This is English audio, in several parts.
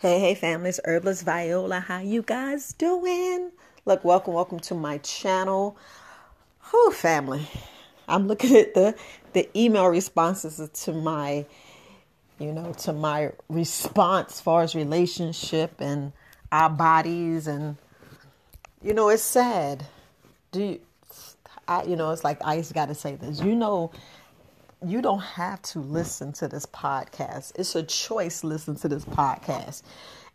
Hey, hey, families, Herbalist Viola, how you guys doing? Look, welcome, welcome to my channel. Whew, family. I'm looking at the the email responses to my, you know, to my response as far as relationship and our bodies, and you know, it's sad. Do you, I, you know, it's like I just got to say this. You know, you don't have to listen to this podcast. It's a choice listen to this podcast.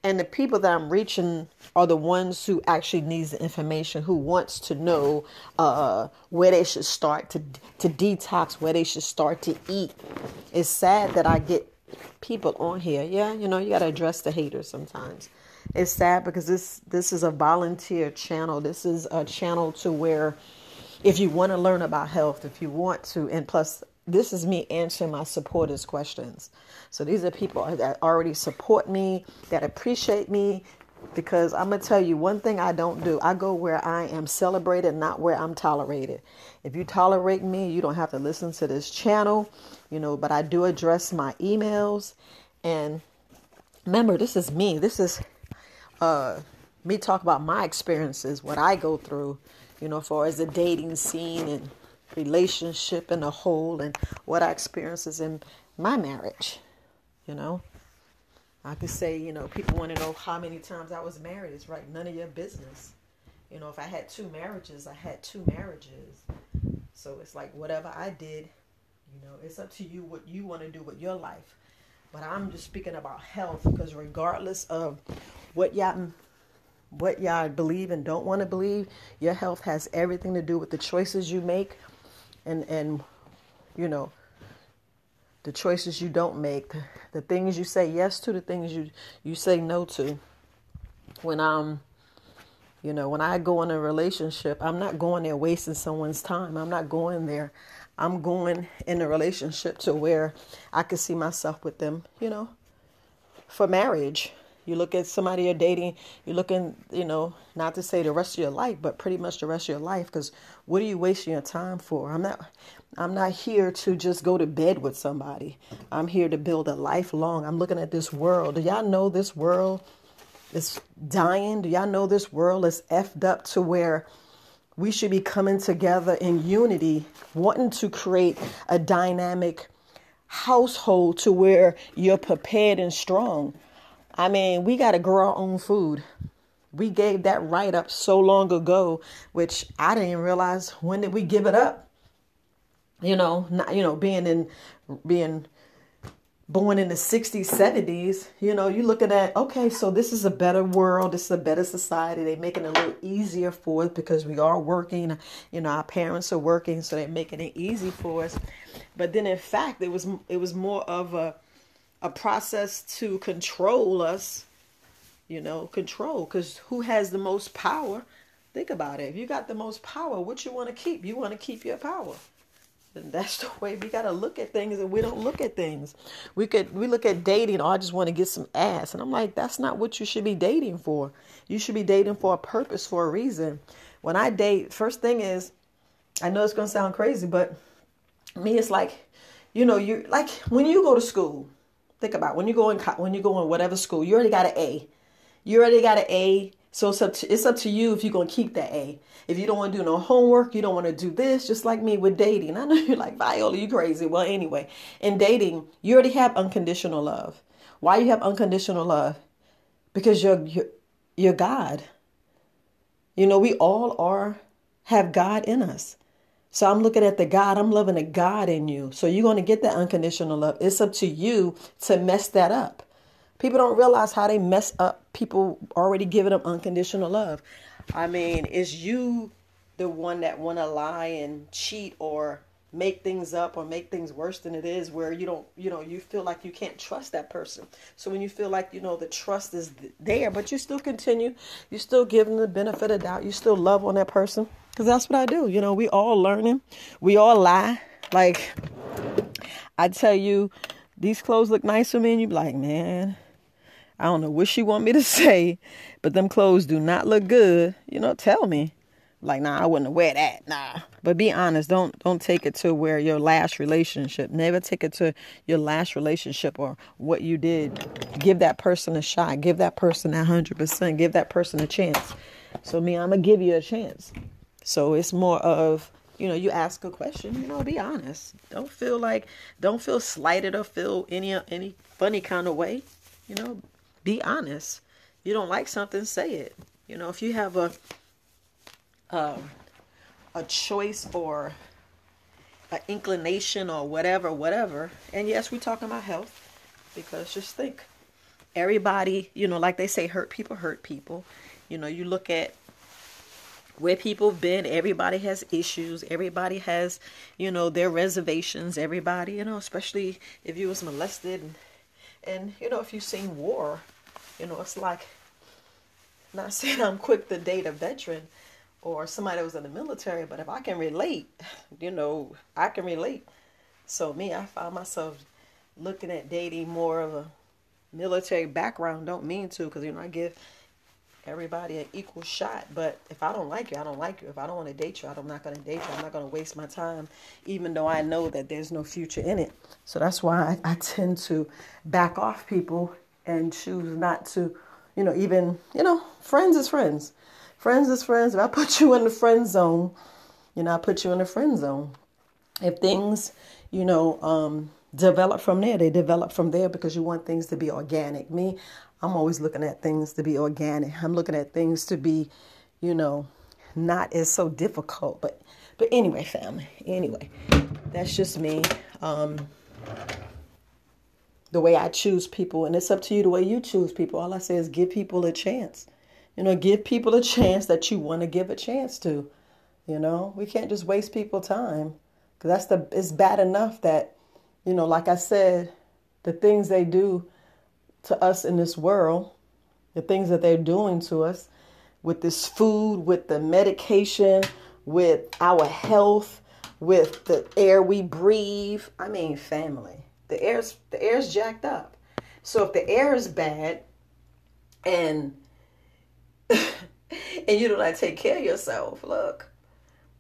And the people that I'm reaching are the ones who actually needs the information, who wants to know uh, where they should start to to detox, where they should start to eat. It's sad that I get people on here. Yeah, you know, you got to address the haters sometimes. It's sad because this this is a volunteer channel. This is a channel to where if you want to learn about health, if you want to, and plus this is me answering my supporters' questions. So these are people that already support me, that appreciate me, because I'm gonna tell you one thing I don't do. I go where I am celebrated, not where I'm tolerated. If you tolerate me, you don't have to listen to this channel, you know. But I do address my emails, and remember, this is me. This is uh, me talk about my experiences, what I go through, you know, as far as the dating scene and relationship in a whole and what I experiences in my marriage. You know, I could say, you know, people want to know how many times I was married. It's right, none of your business. You know, if I had two marriages, I had two marriages. So it's like whatever I did, you know, it's up to you what you want to do with your life. But I'm just speaking about health because regardless of what y'all what y'all believe and don't want to believe, your health has everything to do with the choices you make and and you know the choices you don't make the, the things you say yes to the things you you say no to. When i'm you know when i go in a relationship i'm not going there wasting someone's time. I'm not going there. I'm going in a relationship to where i can see myself with them you know for marriage you look at somebody you're dating, you're looking, you know, not to say the rest of your life, but pretty much the rest of your life. Because what are you wasting your time for? I'm not, I'm not here to just go to bed with somebody. I'm here to build a lifelong. I'm looking at this world. Do y'all know this world is dying? Do y'all know this world is effed up to where we should be coming together in unity, wanting to create a dynamic household to where you're prepared and strong. I mean, we got to grow our own food. We gave that right up so long ago, which I didn't realize when did we give it up? You know, not, you know, being in being born in the 60s, 70s, you know, you're looking at, okay, so this is a better world, this is a better society. They're making it a little easier for us because we are working, you know, our parents are working, so they're making it easy for us. But then in fact, it was it was more of a a process to control us, you know, control. Because who has the most power? Think about it. If you got the most power, what you want to keep? You want to keep your power. And that's the way we gotta look at things, and we don't look at things. We could we look at dating. Oh, I just want to get some ass, and I'm like, that's not what you should be dating for. You should be dating for a purpose, for a reason. When I date, first thing is, I know it's gonna sound crazy, but me, it's like, you know, you like when you go to school, Think about when you go in when you go in whatever school, you already got an A. You already got an A. So it's up to it's up to you if you're gonna keep that A. If you don't want to do no homework, you don't want to do this, just like me with dating. I know you're like Viola, you crazy. Well, anyway, in dating, you already have unconditional love. Why you have unconditional love? Because you're you're, you're God. You know, we all are have God in us. So I'm looking at the God, I'm loving the God in you. So you're going to get that unconditional love. It's up to you to mess that up. People don't realize how they mess up people already giving them unconditional love. I mean, is you the one that want to lie and cheat or make things up or make things worse than it is where you don't you know you feel like you can't trust that person so when you feel like you know the trust is there but you still continue you still give them the benefit of doubt you still love on that person because that's what I do. You know, we all learning. We all lie. Like, I tell you, these clothes look nice for me. And you be like, man, I don't know what she want me to say, but them clothes do not look good. You know, tell me. Like, nah, I wouldn't wear that. Nah. But be honest. Don't don't take it to where your last relationship. Never take it to your last relationship or what you did. Give that person a shot. Give that person a hundred percent. Give that person a chance. So me, I'm gonna give you a chance. So it's more of you know, you ask a question, you know, be honest. Don't feel like don't feel slighted or feel any any funny kind of way. You know, be honest. You don't like something, say it. You know, if you have a um, a choice or an inclination or whatever, whatever. And yes, we're talking about health because just think everybody, you know, like they say, hurt people hurt people. You know, you look at where people have been, everybody has issues, everybody has, you know, their reservations, everybody, you know, especially if you was molested and, and you know, if you've seen war, you know, it's like not saying I'm quick to date a veteran, or somebody that was in the military, but if I can relate, you know, I can relate. So me, I find myself looking at dating more of a military background. Don't mean to, because you know I give everybody an equal shot. But if I don't like you, I don't like you. If I don't want to date you, I'm not going to date you. I'm not going to waste my time, even though I know that there's no future in it. So that's why I, I tend to back off people and choose not to, you know, even you know, friends is friends. Friends is friends. If I put you in the friend zone, you know, I put you in the friend zone. If things, you know, um, develop from there, they develop from there because you want things to be organic. Me, I'm always looking at things to be organic. I'm looking at things to be, you know, not as so difficult. But but anyway, family. Anyway, that's just me. Um, the way I choose people, and it's up to you the way you choose people. All I say is give people a chance. You know, give people a chance that you want to give a chance to. You know, we can't just waste people time because that's the it's bad enough that, you know, like I said, the things they do to us in this world, the things that they're doing to us with this food, with the medication, with our health, with the air we breathe. I mean, family. The air's the air's jacked up. So if the air is bad and and you do not take care of yourself, look,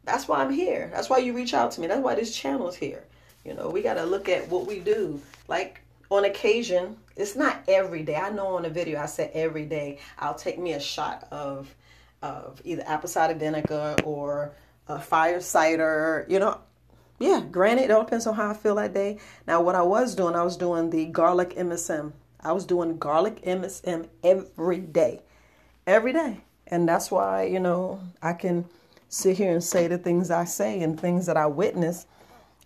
that's why I'm here. That's why you reach out to me. That's why this channel is here. You know, we got to look at what we do. Like on occasion, it's not every day. I know on a video I said every day I'll take me a shot of of either apple cider vinegar or a fire cider. You know, yeah. Granted, it all depends on how I feel that day. Now, what I was doing, I was doing the garlic MSM. I was doing garlic MSM every day every day. And that's why, you know, I can sit here and say the things I say and things that I witness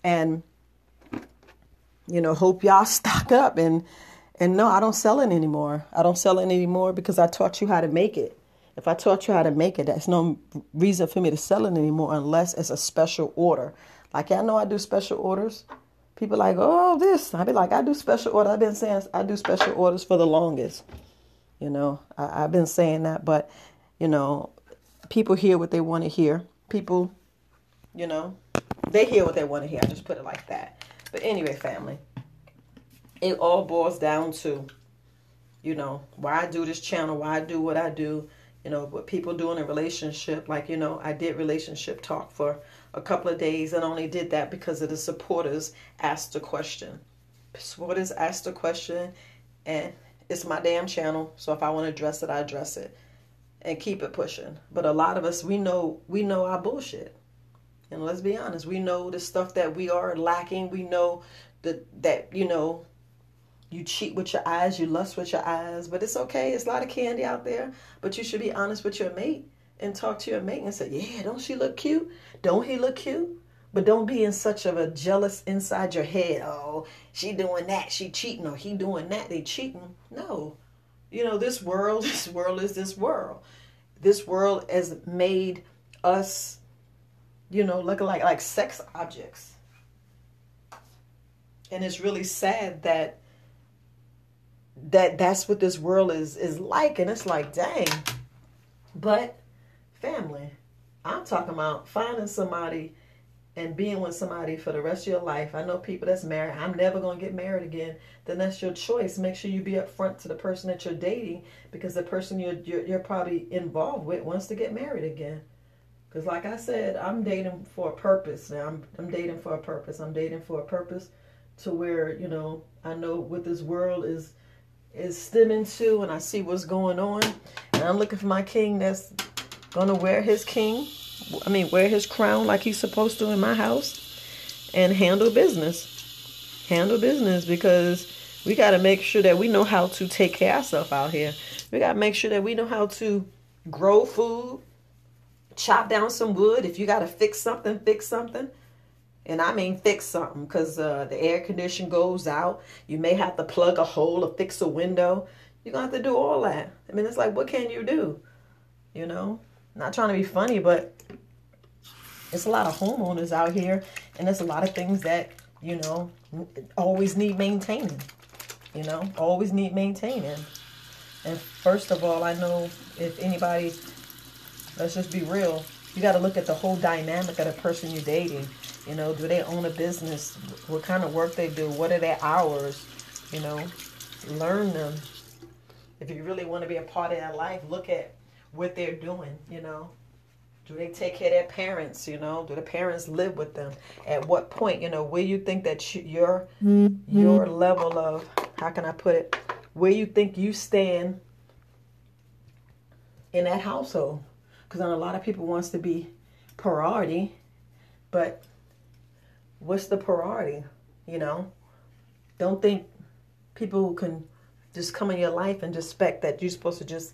and you know, hope y'all stock up and and no, I don't sell it anymore. I don't sell it anymore because I taught you how to make it. If I taught you how to make it, that's no reason for me to sell it anymore unless it's a special order. Like I know I do special orders. People like, oh, this. I be like, I do special orders. I've been saying I do special orders for the longest. You know, I, I've been saying that, but you know, people hear what they want to hear. People, you know, they hear what they want to hear. I just put it like that. But anyway, family, it all boils down to, you know, why I do this channel, why I do what I do, you know, what people do in a relationship. Like, you know, I did relationship talk for a couple of days and only did that because of the supporters asked a question. Supporters asked a question and it's my damn channel. So if I want to address it, I address it and keep it pushing. But a lot of us, we know, we know our bullshit. And let's be honest, we know the stuff that we are lacking. We know that that you know, you cheat with your eyes, you lust with your eyes. But it's okay. It's a lot of candy out there. But you should be honest with your mate and talk to your mate and say, "Yeah, don't she look cute? Don't he look cute?" But don't be in such of a jealous inside your head. Oh, she doing that, she cheating, or he doing that, they cheating. No. You know, this world, this world is this world. This world has made us, you know, look like like sex objects. And it's really sad that that that's what this world is is like and it's like dang but family i'm talking about finding somebody and being with somebody for the rest of your life. I know people that's married. I'm never going to get married again. Then that's your choice. Make sure you be upfront to the person that you're dating because the person you're, you're, you're probably involved with wants to get married again. Because, like I said, I'm dating for a purpose. Now, I'm, I'm dating for a purpose. I'm dating for a purpose to where, you know, I know what this world is is stemming to and I see what's going on. And I'm looking for my king that's going to wear his king, I mean, wear his crown like he's supposed to in my house and handle business. Handle business because we got to make sure that we know how to take care of ourselves out here. We got to make sure that we know how to grow food, chop down some wood. If you got to fix something, fix something. And I mean fix something because uh, the air condition goes out. You may have to plug a hole or fix a window. You're going to have to do all that. I mean, it's like, what can you do? You know, not trying to be funny, but it's a lot of homeowners out here. And there's a lot of things that, you know, always need maintaining. You know, always need maintaining. And first of all, I know if anybody let's just be real. You got to look at the whole dynamic of the person you're dating. You know, do they own a business? What kind of work they do? What are their hours? You know, learn them. If you really want to be a part of their life, look at what they're doing. You know, do they take care of their parents? You know, do the parents live with them? At what point, you know, where you think that you, your mm-hmm. your level of how can I put it? Where you think you stand in that household? because a lot of people wants to be priority, but what's the priority? You know, don't think people can just come in your life and just expect that you're supposed to just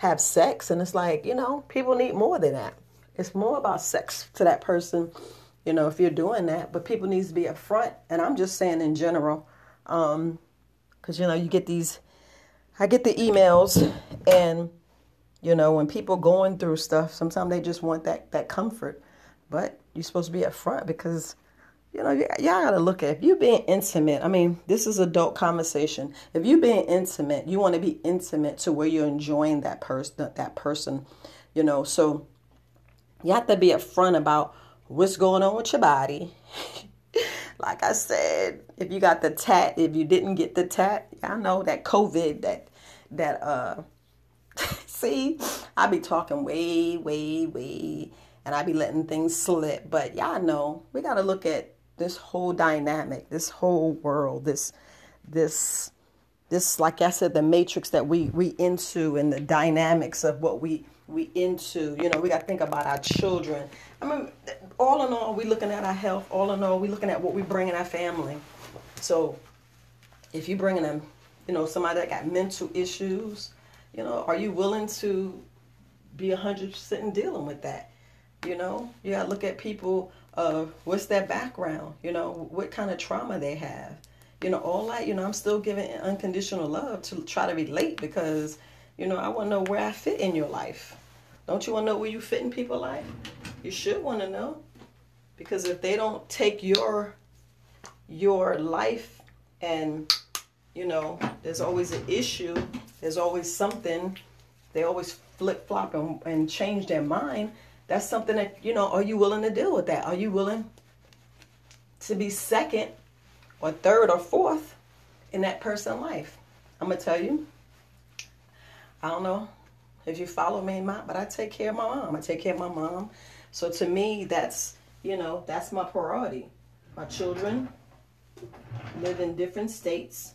have sex. And it's like, you know, people need more than that. It's more about sex to that person, you know, if you're doing that. But people needs to be upfront. And I'm just saying in general, because, um, you know, you get these, I get the emails and you know, when people going through stuff, sometimes they just want that that comfort. But you're supposed to be upfront because, you know, y'all got to look at if you're being intimate. I mean, this is adult conversation. If you're being intimate, you want to be intimate to where you're enjoying that person. That person, you know. So you have to be upfront about what's going on with your body. like I said, if you got the tat, if you didn't get the tat, I know that COVID, that that uh See, I be talking way, way, way, and I be letting things slip. But y'all know we got to look at this whole dynamic, this whole world, this, this, this, like I said, the matrix that we we into, and the dynamics of what we we into. You know, we got to think about our children. I mean, all in all, we looking at our health. All in all, we looking at what we bring in our family. So, if you bringing them, you know, somebody that got mental issues you know, are you willing to be a 100% in dealing with that? You know, you got to look at people, uh, what's their background? You know, what kind of trauma they have? You know, all that, you know, I'm still giving unconditional love to try to relate because, you know, I want to know where I fit in your life. Don't you want to know where you fit in people's life? You should want to know. Because if they don't take your your life and you know, there's always an issue. There's always something. They always flip flop and, and change their mind. That's something that, you know, are you willing to deal with that? Are you willing to be second or third or fourth in that person's life? I'm going to tell you, I don't know if you follow me, mom, but I take care of my mom. I take care of my mom. So to me, that's, you know, that's my priority. My children live in different states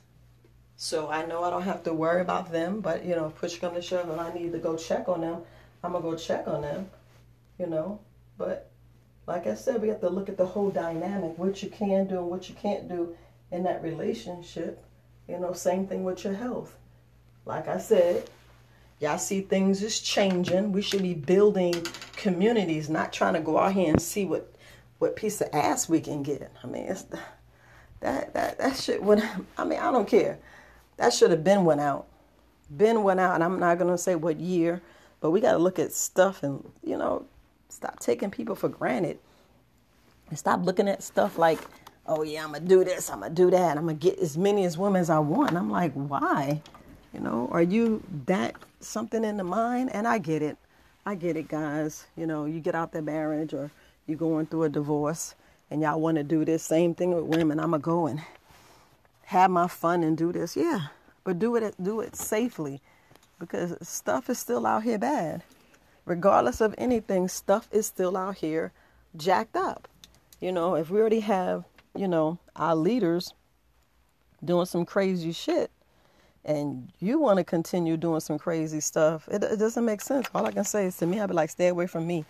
so I know I don't have to worry about them, but you know, push come to shove and I need to go check on them, I'm gonna go check on them, you know. But like I said, we have to look at the whole dynamic, what you can do and what you can't do in that relationship. You know, same thing with your health. Like I said, y'all see things is changing. We should be building communities, not trying to go out here and see what what piece of ass we can get. I mean, it's that that that shit. When I mean, I don't care. That should have been went out. Been went out, and I'm not gonna say what year, but we gotta look at stuff and you know, stop taking people for granted. And stop looking at stuff like, oh yeah, I'm gonna do this, I'm gonna do that, I'm gonna get as many as women as I want. I'm like, why? You know, are you that something in the mind? And I get it. I get it, guys. You know, you get out the marriage or you're going through a divorce and y'all want to do this same thing with women. I'm going to go and have my fun and do this. Yeah, but do it do it safely because stuff is still out here bad. Regardless of anything, stuff is still out here jacked up. You know, if we already have, you know, our leaders doing some crazy shit and you want to continue doing some crazy stuff, it, it doesn't make sense. All I can say is to me, I'd be like, stay away from me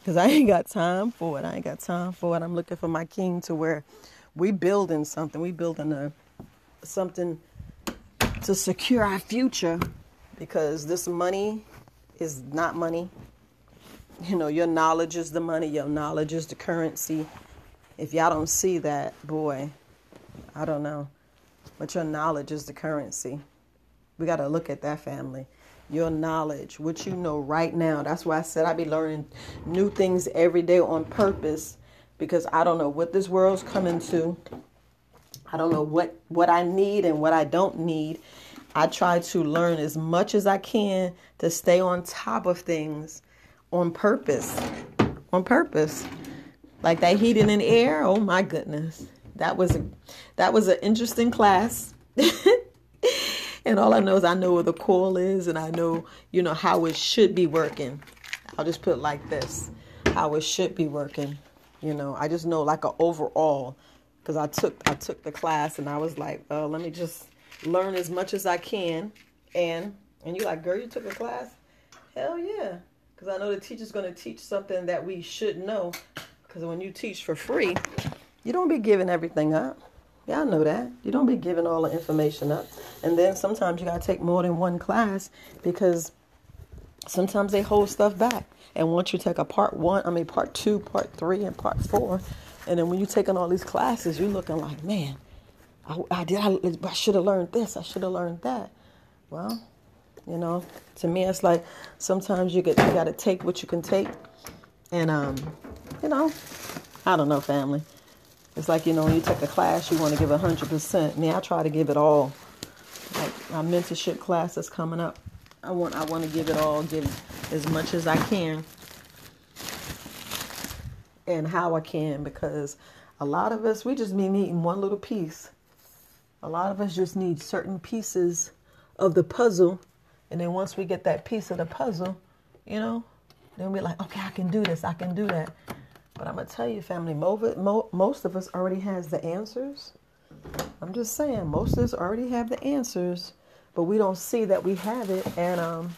because I ain't got time for it. I ain't got time for it. I'm looking for my king to where we building something. We building a something to secure our future because this money is not money. You know, your knowledge is the money, your knowledge is the currency. If y'all don't see that, boy, I don't know. But your knowledge is the currency. We got to look at that family. Your knowledge, what you know right now. That's why I said I be learning new things every day on purpose because I don't know what this world's coming to. I don't know what what I need and what I don't need. I try to learn as much as I can to stay on top of things on purpose. On purpose. Like that heating and air, oh my goodness. That was a that was an interesting class. and all I know is I know where the coil is and I know, you know, how it should be working. I'll just put it like this. How it should be working. You know, I just know like an overall because I took I took the class and I was like, uh, let me just learn as much as I can. And and you're like, girl, you took a class? Hell yeah, because I know the teacher's going to teach something that we should know. Because when you teach for free, you don't be giving everything up. Y'all know that. You don't be giving all the information up. And then sometimes you got to take more than one class because sometimes they hold stuff back. And once you take a part one, I mean, part two, part three, and part four, and then when you're taking all these classes, you're looking like, man, I, I did. I, I should have learned this. I should have learned that. Well, you know, to me, it's like sometimes you get you got to take what you can take, and um, you know, I don't know, family. It's like you know, when you take a class, you want to give hundred percent. Me, I try to give it all. Like my mentorship class is coming up. I want I want to give it all, give as much as I can and how I can because a lot of us we just be needing one little piece. A lot of us just need certain pieces of the puzzle, and then once we get that piece of the puzzle, you know, then we're like, okay, I can do this, I can do that. But I'm gonna tell you, family, most of us already has the answers. I'm just saying, most of us already have the answers, but we don't see that we have it. And um,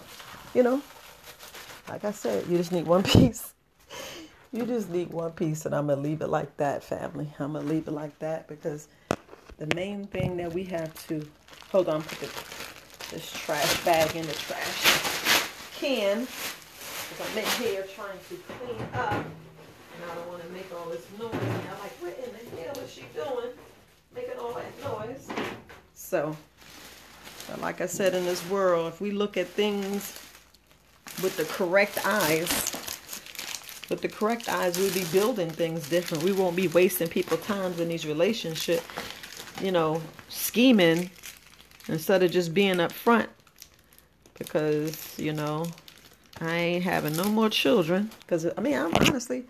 you know, like I said, you just need one piece. You just need one piece, and I'm going to leave it like that, family. I'm going to leave it like that because the main thing that we have to hold on, put the, this trash bag in the trash can because I'm in here trying to clean up, and I don't want to make all this noise. And I'm like, what in the hell is she doing? Making all that noise. So, like I said, in this world, if we look at things with the correct eyes, with the correct eyes, we'll be building things different. We won't be wasting people's time in these relationships, you know, scheming instead of just being up front. Because, you know, I ain't having no more children. Because, I mean, I'm honestly,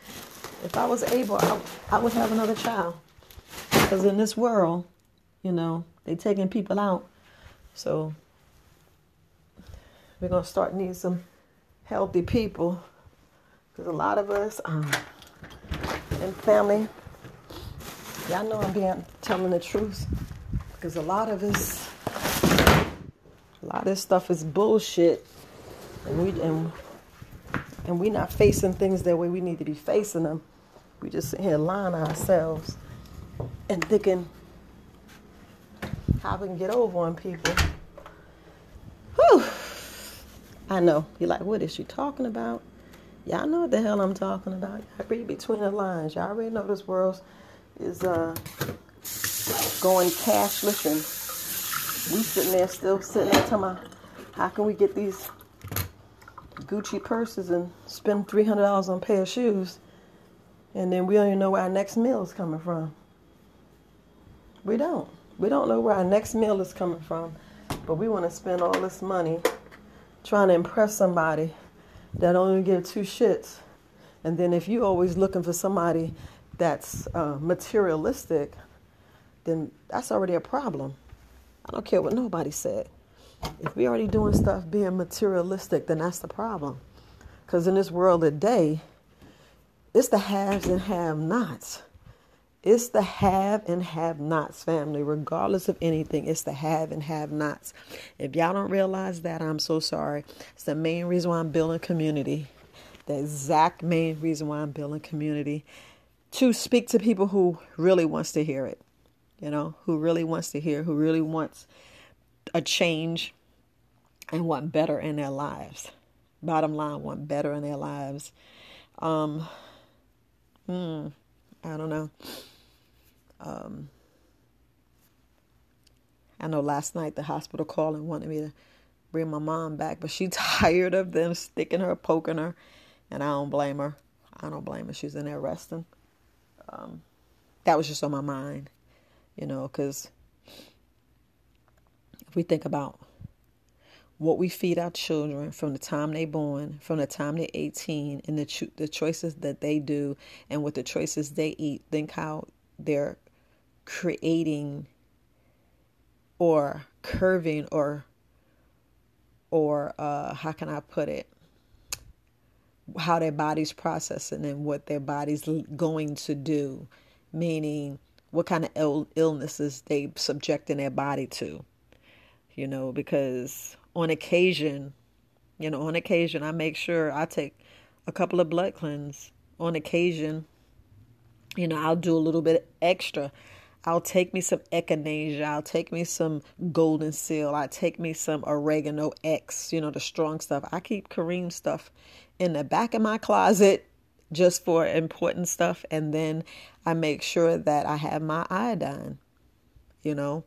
if I was able, I, I would have another child. Because in this world, you know, they taking people out. So we're going to start needing some healthy people because a lot of us, um, and family, y'all know I'm being telling the truth. Because a lot of us, a lot of this stuff is bullshit, and we and and we not facing things the way we need to be facing them. We just sit here lying ourselves and thinking how we can get over on people. Whew. I know. You're like, what is she talking about? Y'all know what the hell I'm talking about. I read between the lines. Y'all already know this world is uh, going cashless and we sitting there still sitting there talking about how can we get these Gucci purses and spend $300 on a pair of shoes and then we don't even know where our next meal is coming from. We don't. We don't know where our next meal is coming from, but we want to spend all this money trying to impress somebody that only give two shits. And then if you're always looking for somebody that's uh, materialistic, then that's already a problem. I don't care what nobody said. If we're already doing stuff being materialistic, then that's the problem. Because in this world today, it's the haves and have nots. It's the have and have nots, family, regardless of anything. It's the have and have nots. If y'all don't realize that, I'm so sorry. It's the main reason why I'm building community. The exact main reason why I'm building community to speak to people who really wants to hear it. You know, who really wants to hear, who really wants a change and want better in their lives. Bottom line, want better in their lives. Um, hmm, I don't know. Um, I know last night the hospital called and wanted me to bring my mom back, but she tired of them sticking her, poking her, and I don't blame her. I don't blame her. She's in there resting. Um, that was just on my mind, you know, because if we think about what we feed our children from the time they're born, from the time they're 18, and the cho- the choices that they do, and what the choices they eat, think how they're creating or curving or or uh, how can I put it? How their body's processing and what their body's going to do, meaning what kind of Ill- illnesses they subjecting their body to. You know, because on occasion, you know, on occasion, I make sure I take a couple of blood cleanses. On occasion, you know, I'll do a little bit extra I'll take me some echinacea. I'll take me some golden seal. I'll take me some oregano X, you know, the strong stuff. I keep Kareem stuff in the back of my closet just for important stuff. And then I make sure that I have my iodine, you know,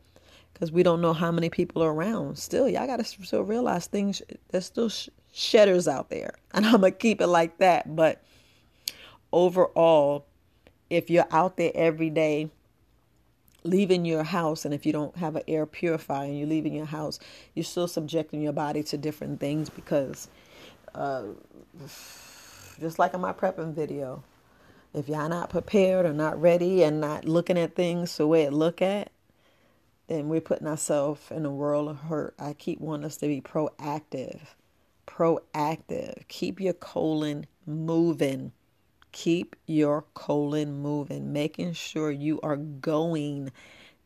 because we don't know how many people are around. Still, y'all got to still realize things, there's still sh- shedders out there. And I'm going to keep it like that. But overall, if you're out there every day, leaving your house and if you don't have an air purifier and you're leaving your house you're still subjecting your body to different things because uh, just like in my prepping video if y'all not prepared or not ready and not looking at things the way it look at then we're putting ourselves in a world of hurt i keep wanting us to be proactive proactive keep your colon moving Keep your colon moving, making sure you are going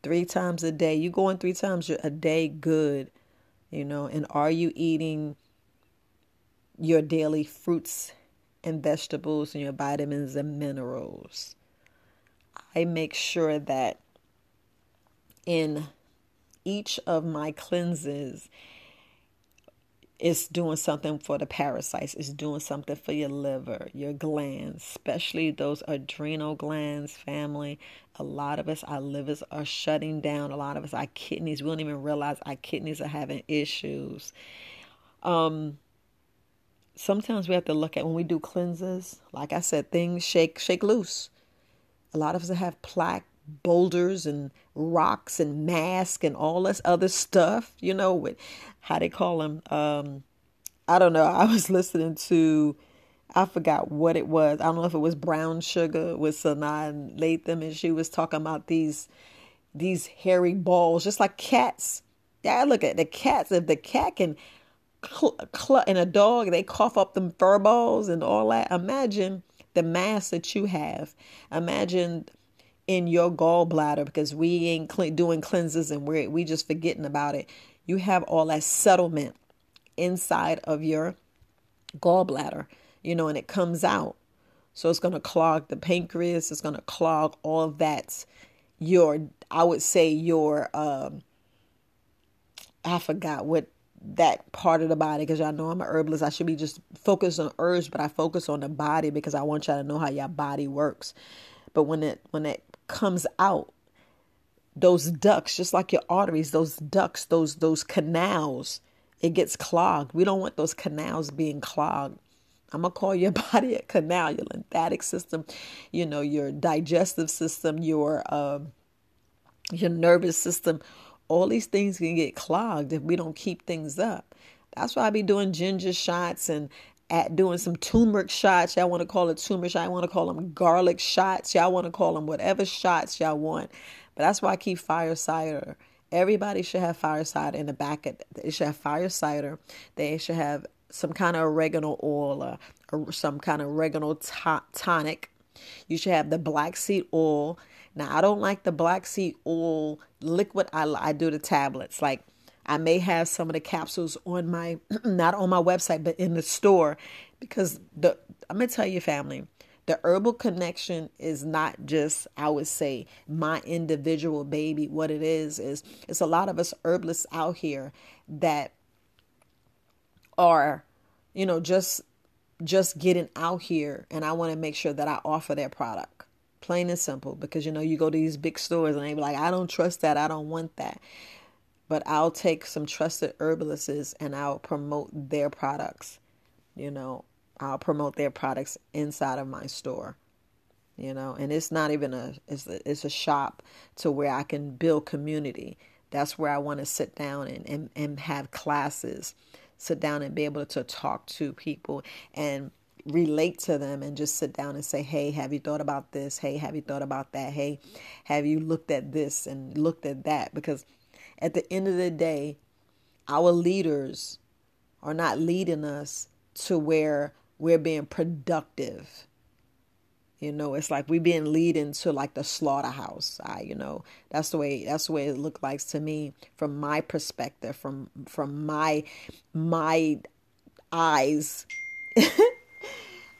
three times a day. You going three times a day, good, you know. And are you eating your daily fruits and vegetables and your vitamins and minerals? I make sure that in each of my cleanses it's doing something for the parasites. It's doing something for your liver, your glands, especially those adrenal glands, family. A lot of us, our livers are shutting down. A lot of us, our kidneys, we don't even realize our kidneys are having issues. Um, sometimes we have to look at when we do cleanses, like I said, things shake, shake loose. A lot of us have plaque boulders and rocks and mask and all this other stuff, you know, with how they call them. Um, I don't know. I was listening to, I forgot what it was. I don't know if it was Brown Sugar with Sanaa Lathan, and she was talking about these these hairy balls, just like cats. Yeah, look at the cats. If the cat can, cl- cl- and a dog, they cough up them fur balls and all that. Imagine the mass that you have. Imagine in your gallbladder because we ain't cl- doing cleanses and we're we just forgetting about it. You have all that settlement inside of your gallbladder, you know, and it comes out. So it's going to clog the pancreas. It's going to clog all that. Your, I would say your, um, I forgot what that part of the body because y'all know I'm an herbalist. I should be just focused on herbs, but I focus on the body because I want y'all to know how your body works. But when it when it comes out those ducts just like your arteries those ducts those those canals it gets clogged we don't want those canals being clogged i'm gonna call your body a canal your lymphatic system you know your digestive system your um your nervous system all these things can get clogged if we don't keep things up that's why i be doing ginger shots and at doing some turmeric shots. Y'all want to call it turmeric. I want to call them garlic shots. Y'all want to call them whatever shots y'all want. But that's why I keep fire cider. Everybody should have fire cider in the back. Of, they should have fire cider. They should have some kind of oregano oil or some kind of oregano to- tonic. You should have the black seed oil. Now, I don't like the black seed oil liquid. I, I do the tablets. Like, I may have some of the capsules on my, not on my website, but in the store because the, I'm going to tell you, family, the herbal connection is not just i would say my individual baby what it is is it's a lot of us herbalists out here that are you know just just getting out here and i want to make sure that i offer their product plain and simple because you know you go to these big stores and they be like i don't trust that i don't want that but i'll take some trusted herbalists and i'll promote their products you know I'll promote their products inside of my store. You know, and it's not even a it's a, it's a shop to where I can build community. That's where I want to sit down and, and, and have classes, sit down and be able to talk to people and relate to them and just sit down and say, Hey, have you thought about this? Hey, have you thought about that? Hey, have you looked at this and looked at that? Because at the end of the day, our leaders are not leading us to where we're being productive. You know, it's like we've been leading to like the slaughterhouse. I, you know, that's the way that's the way it looked like to me from my perspective, from from my my eyes.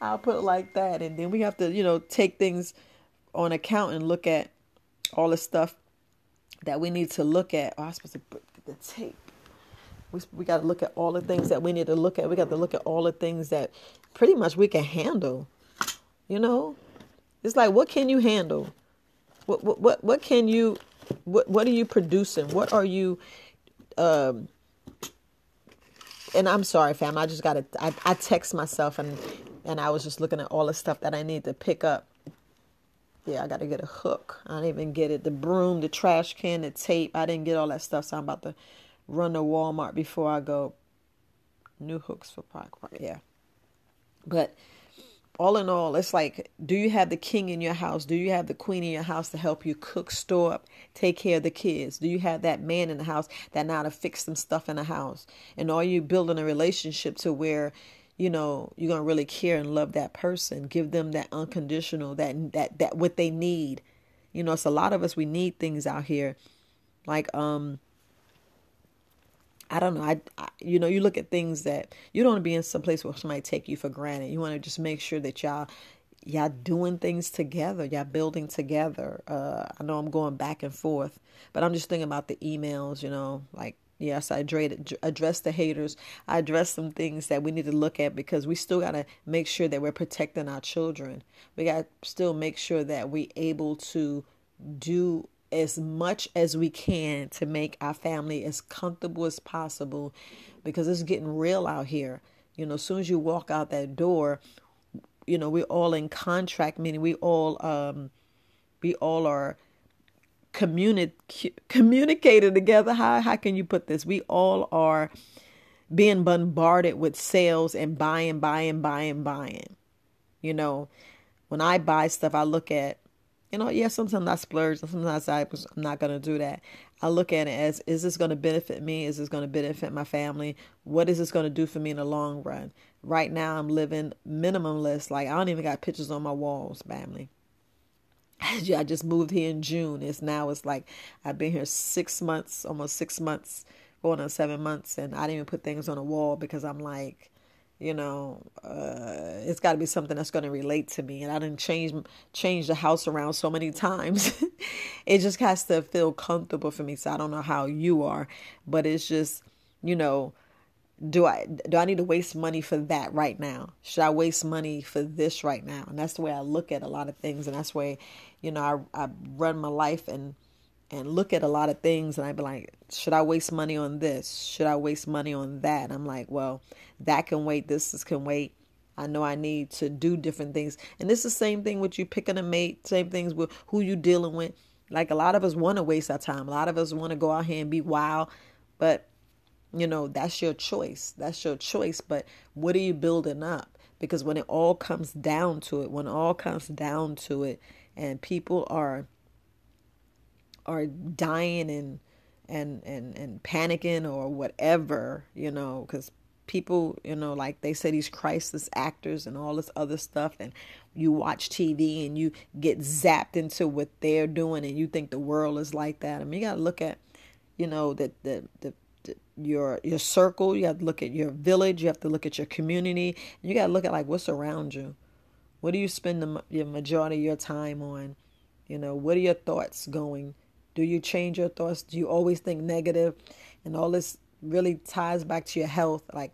I'll put it like that. And then we have to, you know, take things on account and look at all the stuff that we need to look at. Oh, I was supposed to put the tape. We, we got to look at all the things that we need to look at. We got to look at all the things that pretty much we can handle. You know, it's like what can you handle? What what what, what can you? What what are you producing? What are you? Um, and I'm sorry, fam. I just got to. I, I text myself and and I was just looking at all the stuff that I need to pick up. Yeah, I got to get a hook. I didn't even get it. The broom, the trash can, the tape. I didn't get all that stuff, so I'm about to run to Walmart before I go. New hooks for Park. Yeah. But all in all, it's like, do you have the king in your house? Do you have the queen in your house to help you cook, store up, take care of the kids? Do you have that man in the house that now to fix some stuff in the house? And are you building a relationship to where, you know, you're gonna really care and love that person, give them that unconditional, that that that what they need. You know, it's a lot of us we need things out here, like um I don't know. I, I, you know, you look at things that you don't want to be in some place where somebody take you for granted. You want to just make sure that y'all y'all doing things together, y'all building together. Uh, I know I'm going back and forth, but I'm just thinking about the emails. You know, like yes, I address the haters. I address some things that we need to look at because we still got to make sure that we're protecting our children. We got to still make sure that we're able to do as much as we can to make our family as comfortable as possible because it's getting real out here. You know, as soon as you walk out that door, you know, we're all in contract, meaning we all um we all are communi- communicating together. How how can you put this? We all are being bombarded with sales and buying, buying, buying, buying. You know, when I buy stuff, I look at you know, yeah, sometimes I splurge, sometimes I, I'm not going to do that. I look at it as, is this going to benefit me? Is this going to benefit my family? What is this going to do for me in the long run? Right now, I'm living minimalist. Like, I don't even got pictures on my walls, family. I just moved here in June. It's now, it's like, I've been here six months, almost six months, going on seven months, and I didn't even put things on a wall because I'm like, you know uh, it's got to be something that's going to relate to me and i didn't change change the house around so many times it just has to feel comfortable for me so i don't know how you are but it's just you know do i do i need to waste money for that right now should i waste money for this right now and that's the way i look at a lot of things and that's the way you know i, I run my life and and look at a lot of things and I'd be like, should I waste money on this? Should I waste money on that? I'm like, well, that can wait. This can wait. I know I need to do different things. And it's the same thing with you picking a mate, same things with who you dealing with. Like a lot of us want to waste our time. A lot of us want to go out here and be wild, but you know, that's your choice. That's your choice. But what are you building up? Because when it all comes down to it, when it all comes down to it, and people are are dying and and and and panicking or whatever, you know, because people, you know, like they say these crisis actors and all this other stuff, and you watch TV and you get zapped into what they're doing, and you think the world is like that. I mean, you got to look at, you know, that the, the the your your circle. You have to look at your village. You have to look at your community. You got to look at like what's around you. What do you spend the your majority of your time on? You know, what are your thoughts going? Do you change your thoughts? Do you always think negative? And all this really ties back to your health. Like,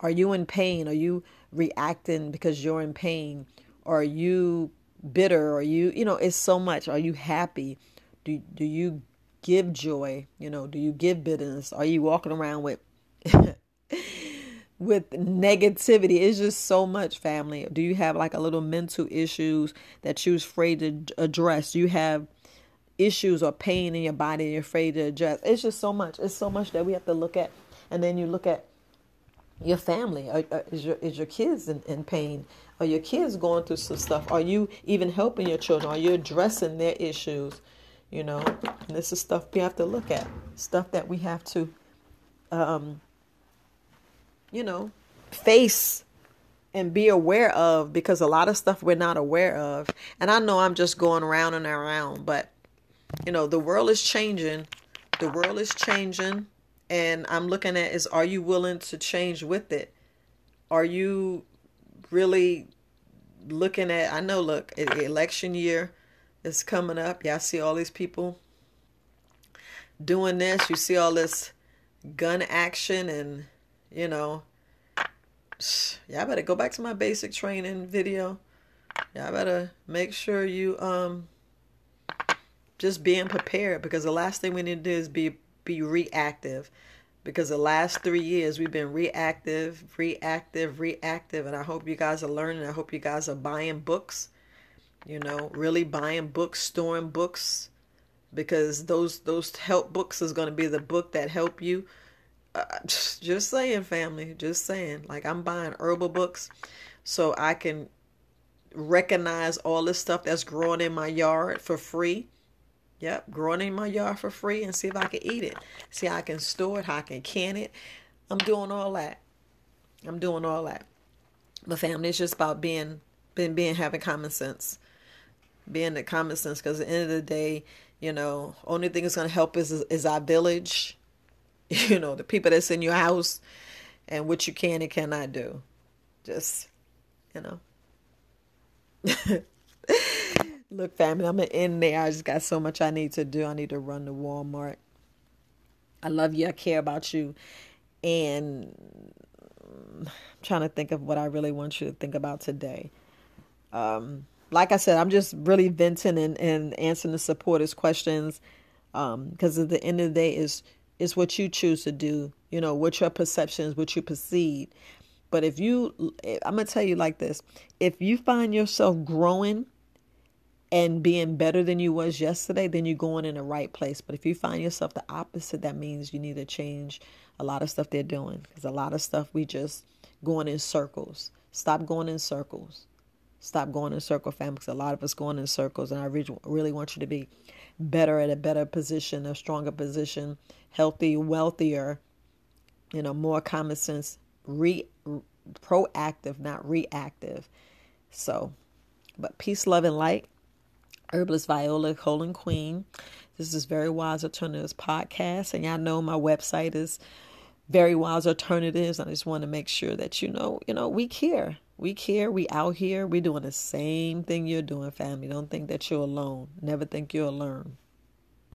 are you in pain? Are you reacting because you're in pain? Are you bitter? Are you, you know, it's so much. Are you happy? Do do you give joy? You know, do you give bitterness? Are you walking around with with negativity? It's just so much family. Do you have like a little mental issues that you're afraid to address? Do you have issues or pain in your body and you're afraid to address? It's just so much. It's so much that we have to look at. And then you look at your family. Is your is your kids in, in pain? Are your kids going through some stuff? Are you even helping your children? Are you addressing their issues? You know, and this is stuff we have to look at. Stuff that we have to, um, you know, face and be aware of because a lot of stuff we're not aware of. And I know I'm just going around and around, but you know, the world is changing. The world is changing and I'm looking at is are you willing to change with it? Are you really looking at I know look, election year is coming up. Y'all see all these people doing this. You see all this gun action and you know y'all better go back to my basic training video. Y'all better make sure you um just being prepared because the last thing we need to do is be be reactive because the last three years we've been reactive, reactive, reactive, and I hope you guys are learning. I hope you guys are buying books, you know, really buying books, storing books, because those those help books is going to be the book that help you. Uh, just saying, family, just saying. Like I'm buying herbal books, so I can recognize all this stuff that's growing in my yard for free Yep, growing in my yard for free and see if I can eat it. See how I can store it, how I can can it. I'm doing all that. I'm doing all that. But family, it's just about being being being having common sense. Being the common sense because at the end of the day, you know, only thing that's gonna help us is, is our village, you know, the people that's in your house and what you can and cannot do. Just, you know. Look, family, I'm in there. I just got so much I need to do. I need to run to Walmart. I love you. I care about you. And I'm trying to think of what I really want you to think about today. Um, like I said, I'm just really venting and, and answering the supporters' questions. Because um, at the end of the day, is is what you choose to do. You know, what your perceptions, what you perceive. But if you, I'm gonna tell you like this: if you find yourself growing and being better than you was yesterday, then you're going in the right place. But if you find yourself the opposite, that means you need to change a lot of stuff they're doing. Because a lot of stuff we just going in circles. Stop going in circles. Stop going in circle, fam, Because a lot of us going in circles, and I really want you to be better at a better position, a stronger position, healthy, wealthier. You know, more common sense, re proactive, not reactive. So, but peace, love, and light. Herbalist Viola Colon Queen. This is Very Wise Alternatives podcast, and y'all know my website is Very Wise Alternatives. I just want to make sure that you know, you know, we care. We care. We out here. We doing the same thing you're doing, family. Don't think that you're alone. Never think you're alone.